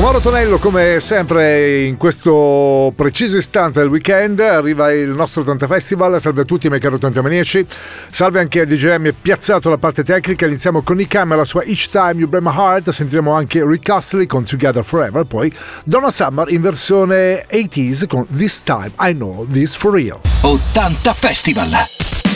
Mauro Tonello, come sempre, in questo preciso istante del weekend arriva il nostro 80 Festival. Salve a tutti, miei cari 80 maniaci. Salve anche a DJM piazzato la parte tecnica. Iniziamo con Nick Hammer, la sua Each Time You Break My Heart. Sentiremo anche Rick Astley con Together Forever. Poi Donna Summer in versione 80s con This Time I Know This For Real. 80 Festival.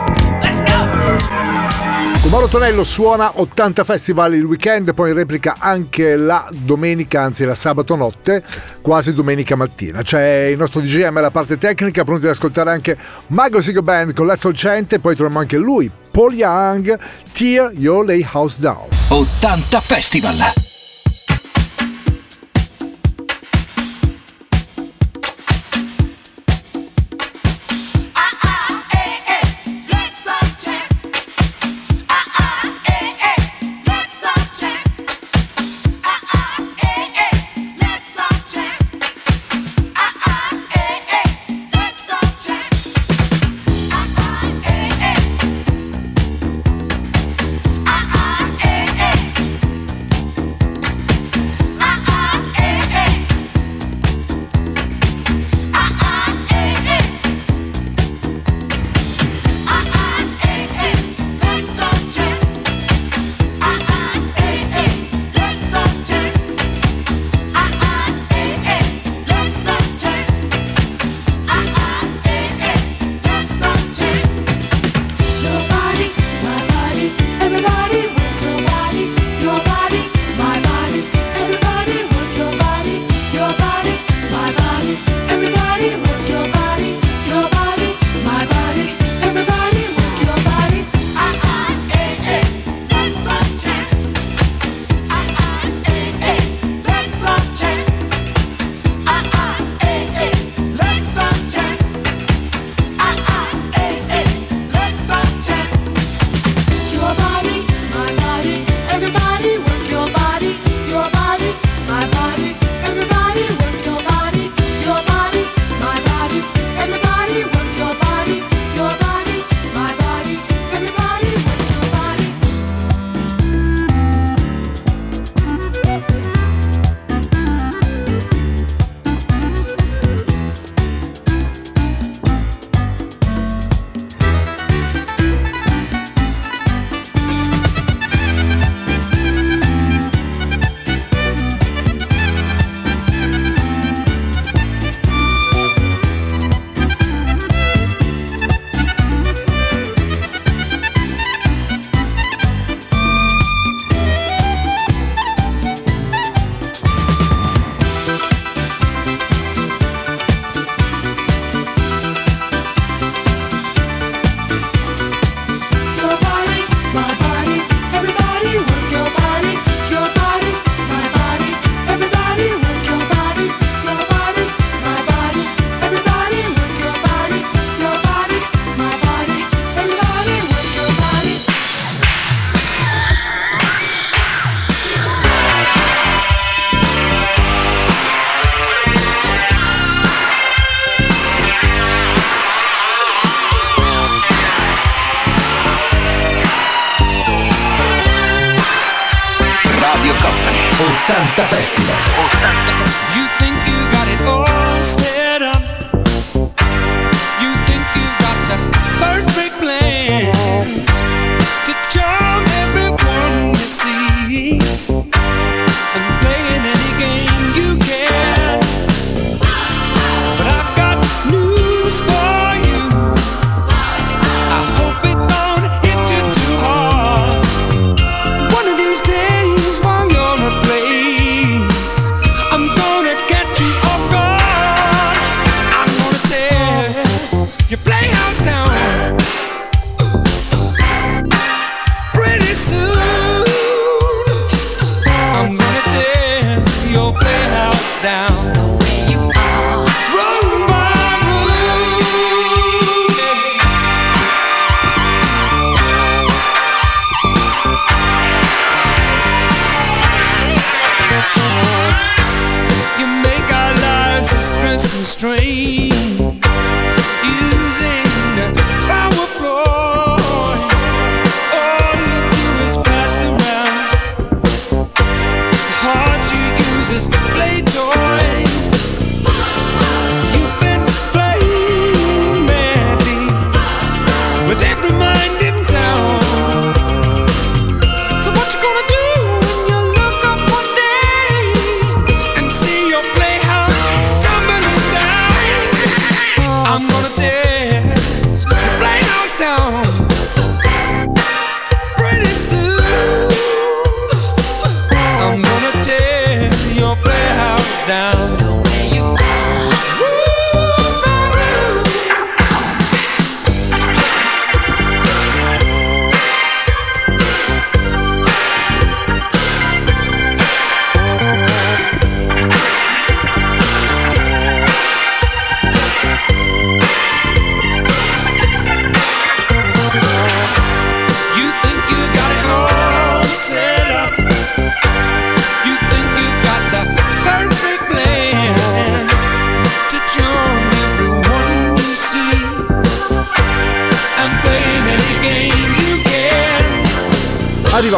Mauro Tonello suona 80 festival il weekend, poi in replica anche la domenica, anzi la sabato notte, quasi domenica mattina. C'è il nostro DGM alla parte tecnica, pronti ad ascoltare anche Mago Sigo Band con Lazzo Cente, poi troviamo anche lui, Paul Young, Tear Your Lay House Down. 80 Festival!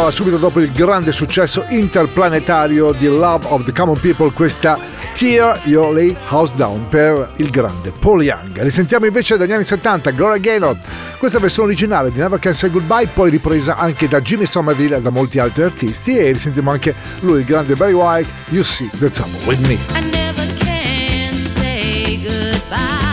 però subito dopo il grande successo interplanetario di Love of the Common People questa Tear Your Lay House Down per il grande Paul Young. Li sentiamo invece dagli anni 70, Gloria Gaynor, questa versione originale di Never Can Say Goodbye, poi ripresa anche da Jimmy Somerville e da molti altri artisti e risentiamo anche lui, il grande Barry White, You See the Trouble With Me. I never can say goodbye.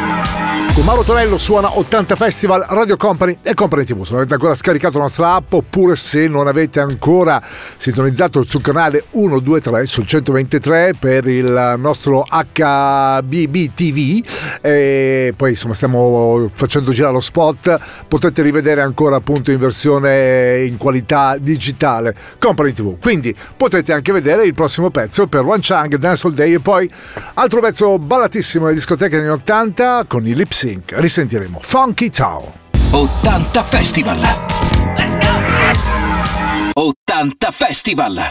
Con Mauro Tonello suona 80 Festival Radio Company e Company TV. Se non avete ancora scaricato la nostra app oppure se non avete ancora sintonizzato sul canale 123 sul 123 per il nostro HBB TV e poi insomma stiamo facendo girare lo spot potete rivedere ancora appunto in versione in qualità digitale Company TV quindi potete anche vedere il prossimo pezzo per One Chang Dance All Day e poi altro pezzo ballatissimo nelle discoteche anni 80 con i lip sync risentiremo Funky Town 80 Festival. 80 Festival.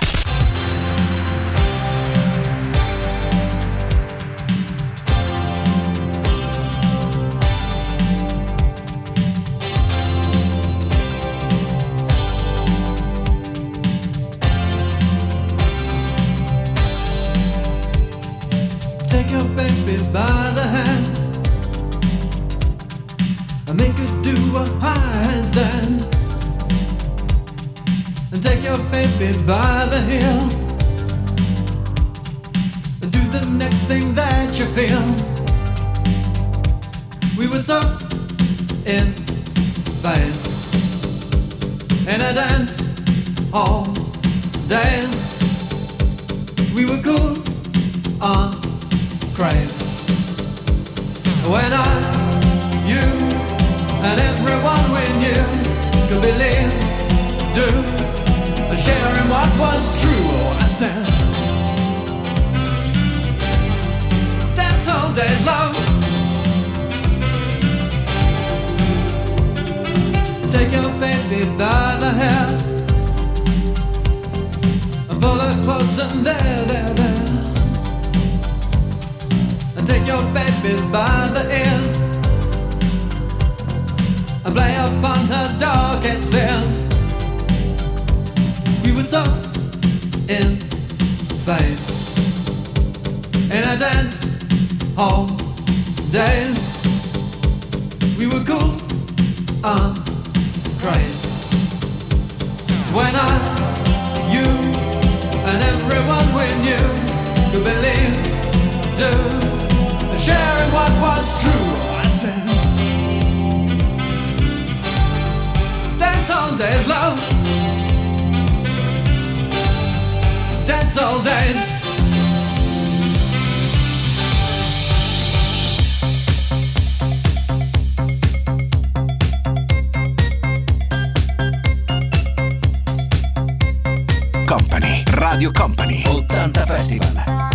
All days. In phase in a dance hall days. We were cool on craze when I, you, and everyone we knew could believe, do and sharing what was true. I said, dance all days, love. All days. Company. Radio Company. 80 Festival.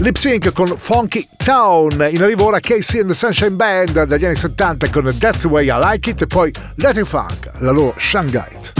Lip Sync con Funky Town, in arrivo ora Casey and the Sunshine Band dagli anni 70 con That's the Way I Like It e poi Let Latin Funk, la loro Shanghai.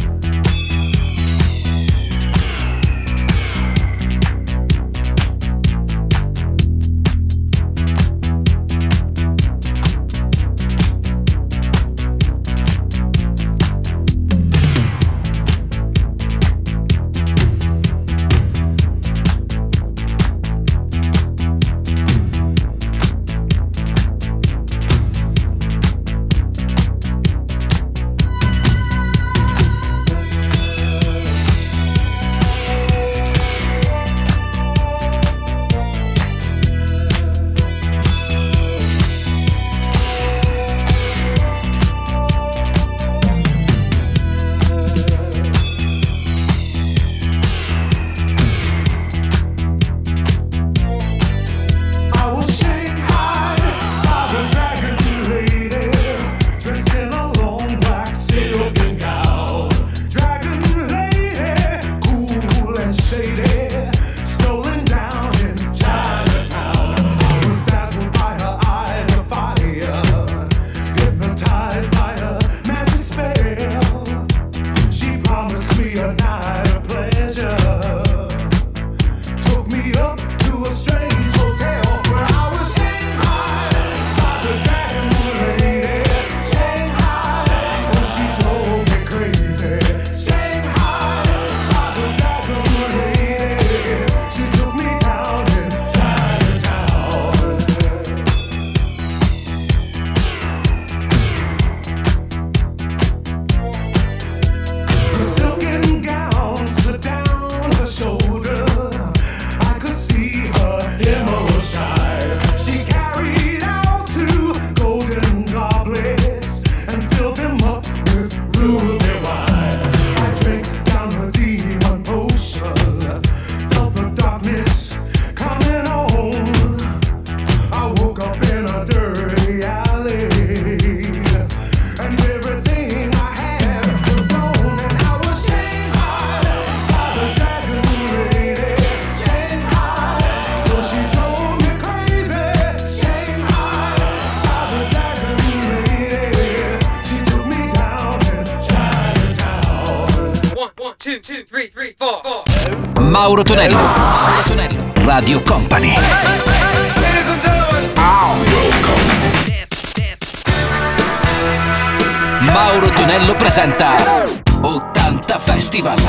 Presenta 80 Festival.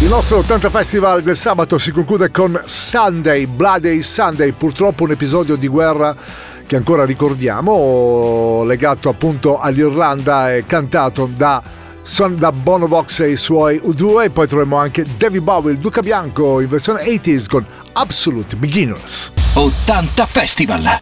Il nostro 80 Festival del sabato si conclude con Sunday, Bloody Sunday, purtroppo un episodio di guerra che ancora ricordiamo, legato appunto all'Irlanda e cantato da, Son- da Bono Vox e i suoi U2 e poi troviamo anche David Bowie, il Duca Bianco in versione 80s con Absolute Beginners. 80 Festival.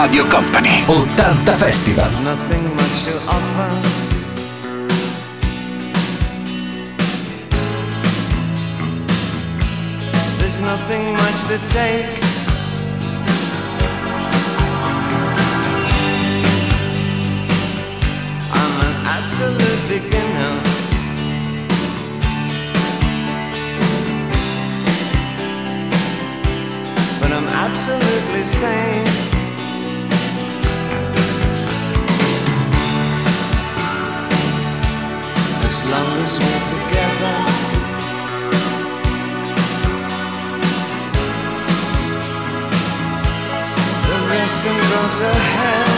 Radio Company. 80 Festival. Nothing much to offer. There's nothing much to take. I'm an absolute beginner. But I'm absolutely sane. Long as we're together. The rest can go to hell.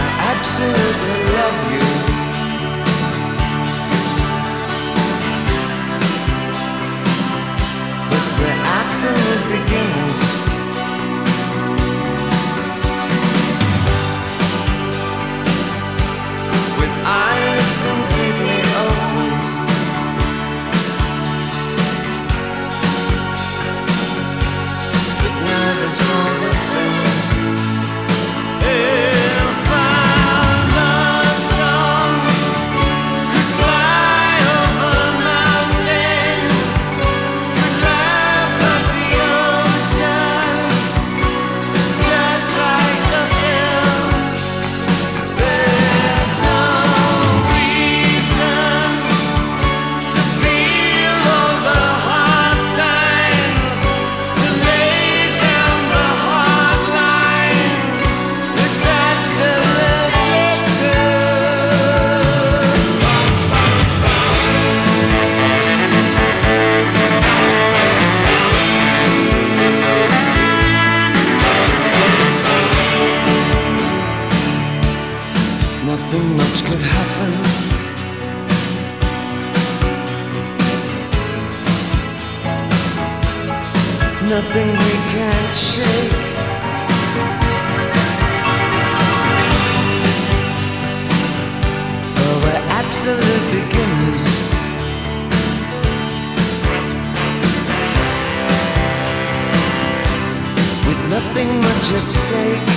I absolutely love you. But we're beginners. Absolute beginners. With nothing much at stake.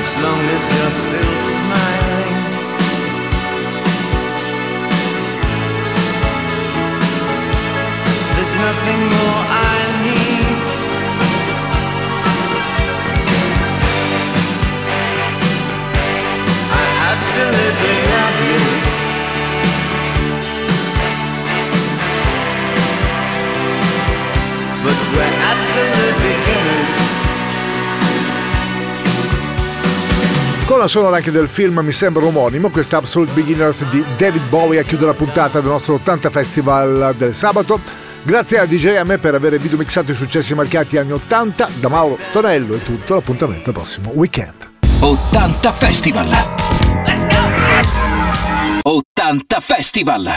As long as you're still Con la sonora anche del film mi sembra omonimo, questa Absolute Beginners di David Bowie a chiudere la puntata del nostro 80 Festival del sabato. Grazie a DJ M per aver videomixato i successi marcati anni 80. Da Mauro Tonello è tutto, l'appuntamento al prossimo weekend. 80 Festival. Let's go! 80 Festival.